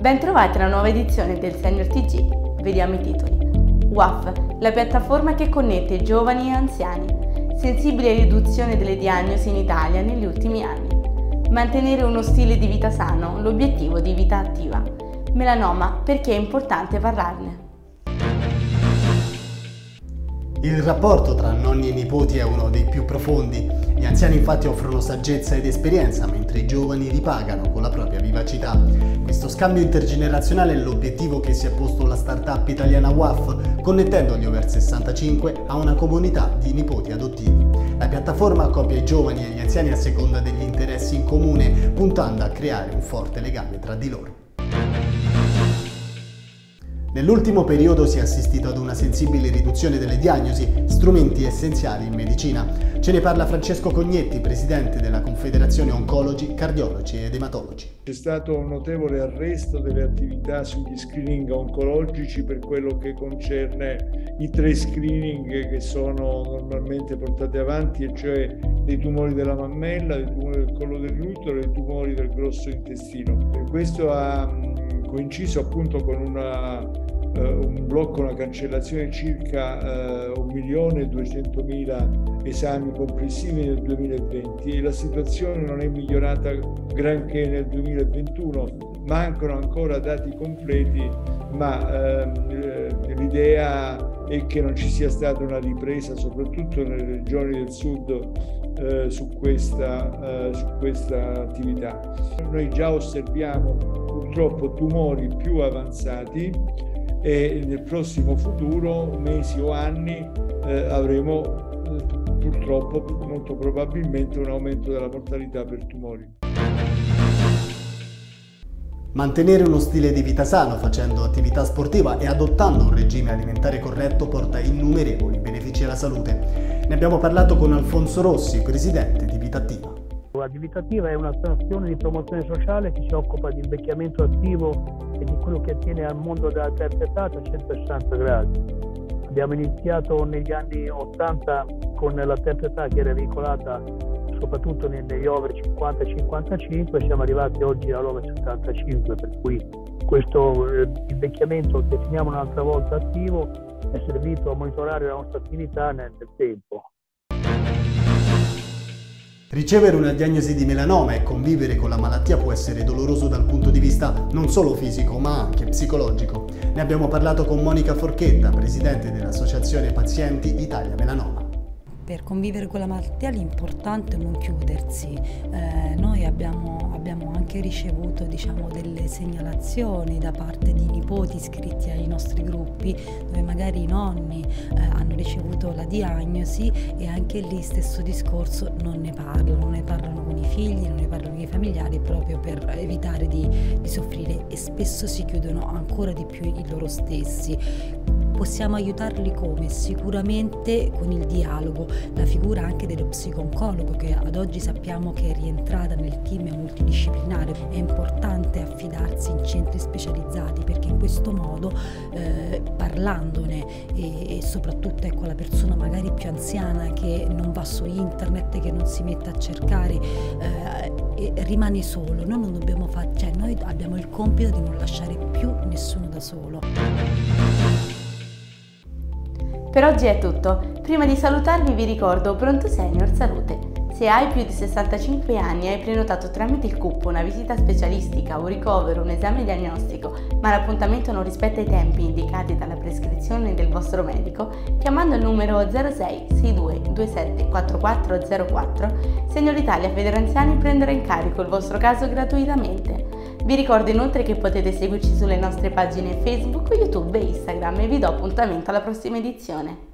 Bentrovati alla nuova edizione del Senior TG. Vediamo i titoli. WAF, la piattaforma che connette giovani e anziani. Sensibile riduzione delle diagnosi in Italia negli ultimi anni. Mantenere uno stile di vita sano, l'obiettivo di vita attiva. Melanoma, perché è importante parlarne. Il rapporto tra nonni e nipoti è uno dei più profondi. Gli anziani infatti offrono saggezza ed esperienza, mentre i giovani ripagano con la propria vivacità. Questo scambio intergenerazionale è l'obiettivo che si è posto la startup italiana WAF, connettendo gli over 65 a una comunità di nipoti adottivi. La piattaforma accopia i giovani e gli anziani a seconda degli interessi in comune, puntando a creare un forte legame tra di loro. Nell'ultimo periodo si è assistito ad una sensibile riduzione delle diagnosi, strumenti essenziali in medicina. Ce ne parla Francesco Cognetti, presidente della Confederazione Oncologi, Cardiologi ed Ematologi. C'è stato un notevole arresto delle attività sugli screening oncologici per quello che concerne i tre screening che sono normalmente portati avanti, e cioè dei tumori della mammella, dei tumori del collo dell'utero e dei tumori del grosso intestino. E questo ha coinciso appunto con una, un blocco, una cancellazione di circa uh, 1.200.000 esami complessivi nel 2020 e la situazione non è migliorata granché nel 2021. Mancano ancora dati completi, ma uh, l'idea è che non ci sia stata una ripresa, soprattutto nelle regioni del sud, eh, su, questa, eh, su questa attività. Noi già osserviamo purtroppo tumori più avanzati e nel prossimo futuro, mesi o anni, eh, avremo eh, purtroppo molto probabilmente un aumento della mortalità per tumori. Mantenere uno stile di vita sano facendo attività sportiva e adottando un regime alimentare corretto porta innumerevoli benefici alla salute. Ne abbiamo parlato con Alfonso Rossi, presidente di Vita Attiva è un'associazione di promozione sociale che si occupa di invecchiamento attivo e di quello che attiene al mondo della terza età a 160 gradi. Abbiamo iniziato negli anni 80 con la terza età che era veicolata soprattutto negli over 50-55, siamo arrivati oggi all'over 75, per cui questo eh, invecchiamento, definiamo un'altra volta attivo, è servito a monitorare la nostra attività nel tempo. Ricevere una diagnosi di melanoma e convivere con la malattia può essere doloroso dal punto di vista non solo fisico ma anche psicologico. Ne abbiamo parlato con Monica Forchetta, presidente dell'Associazione Pazienti Italia Melanoma per convivere con la malattia l'importante è non chiudersi. Eh, noi abbiamo, abbiamo, anche ricevuto diciamo, delle segnalazioni da parte di nipoti iscritti ai nostri gruppi dove magari i nonni eh, hanno ricevuto la diagnosi e anche lì stesso discorso non ne parlano, non ne parlano con i figli, non ne parlano con i familiari proprio per evitare di, di soffrire e spesso si chiudono ancora di più in loro stessi Possiamo aiutarli come? Sicuramente con il dialogo, la figura anche dello psiconcologo che ad oggi sappiamo che è rientrata nel team multidisciplinare. È importante affidarsi in centri specializzati perché in questo modo eh, parlandone e, e soprattutto ecco la persona magari più anziana che non va su internet, che non si mette a cercare eh, rimane solo. Noi non dobbiamo fare, cioè noi abbiamo il compito di non lasciare più nessuno da solo. Per oggi è tutto. Prima di salutarvi vi ricordo Pronto Senior Salute. Se hai più di 65 anni e hai prenotato tramite il CUP una visita specialistica, un ricovero, un esame diagnostico, ma l'appuntamento non rispetta i tempi indicati dalla prescrizione del vostro medico, chiamando il numero 06 62 27 4404, Senior Italia Federanziani prenderà in carico il vostro caso gratuitamente. Vi ricordo inoltre che potete seguirci sulle nostre pagine Facebook, YouTube e Instagram e vi do appuntamento alla prossima edizione.